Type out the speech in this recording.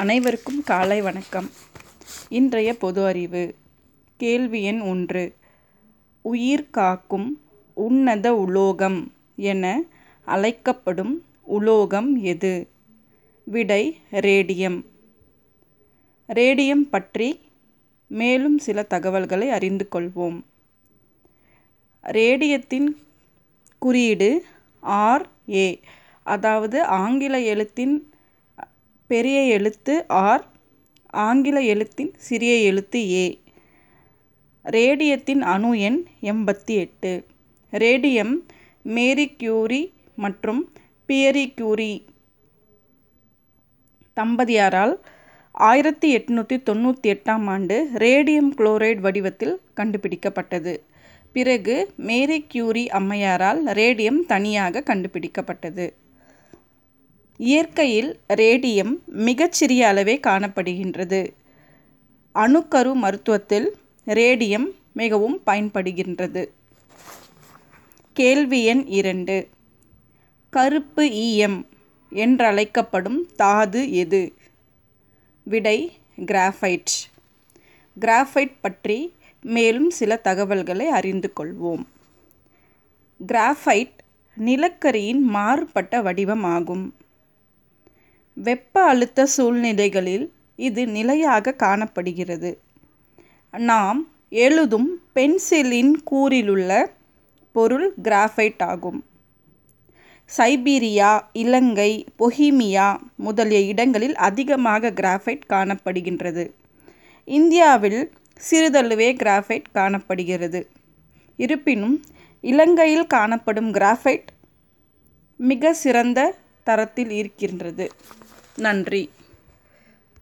அனைவருக்கும் காலை வணக்கம். இன்றைய பொது அறிவு. கேள்வி எண் ஒன்று. உயிர் காக்கும் உன்னத உலோகம் என அழைக்கப்படும் உலோகம் எது? விடை ரேடியம். ரேடியம் பற்றி மேலும் சில தகவல்களை அறிந்து கொள்வோம். ரேடியத்தின் குறியீடு ஆர்ஏ அதாவது ஆங்கில எழுத்தின் பெரிய எழுத்து ஆர் ஆங்கில எழுத்தின் சிறிய எழுத்து ஏ. ரேடியத்தின் அணு எண் எண்பத்தி எட்டு. ரேடியம் மேரி கியூரி மற்றும் பியரி கியூரி. தம்பதியாரால் ஆயிரத்தி எட்நூற்றி தொண்ணூற்றி எட்டாம் ஆண்டு ரேடியம் குளோரைடு வடிவத்தில் கண்டுபிடிக்கப்பட்டது. பிறகு மேரி கியூரி அம்மையாரால் ரேடியம் தனியாக கண்டுபிடிக்கப்பட்டது. இயற்கையில் ரேடியம் மிகச்சிறிய அளவே காணப்படுகின்றது. அணுக்கரு மருத்துவத்தில் ரேடியம் மிகவும் பயன்படுகின்றது. கேள்வி எண் இரண்டு. கருப்பு ஈயம் என்றழைக்கப்படும் தாது எது? விடை கிராஃபைட். கிராஃபைட் பற்றி மேலும் சில தகவல்களை அறிந்து கொள்வோம். கிராஃபைட் நிலக்கரியின் மாறுபட்ட வடிவம் ஆகும் வெப்ப அழுத்த சூழ்நிலைகளில் இது நிலையாக காணப்படுகிறது. நாம் எழுதும் பென்சிலின் கூறிலுள்ள பொருள் கிராஃபைட் ஆகும். சைபீரியா இலங்கை பொஹிமியா முதலிய இடங்களில் அதிகமாக கிராஃபைட் காணப்படுகின்றது. இந்தியாவில் சிறிதளவே கிராஃபைட் காணப்படுகிறது. இருப்பினும் இலங்கையில் காணப்படும் கிராஃபைட் மிக சிறந்த தரத்தில் இருக்கின்றது. நன்றி.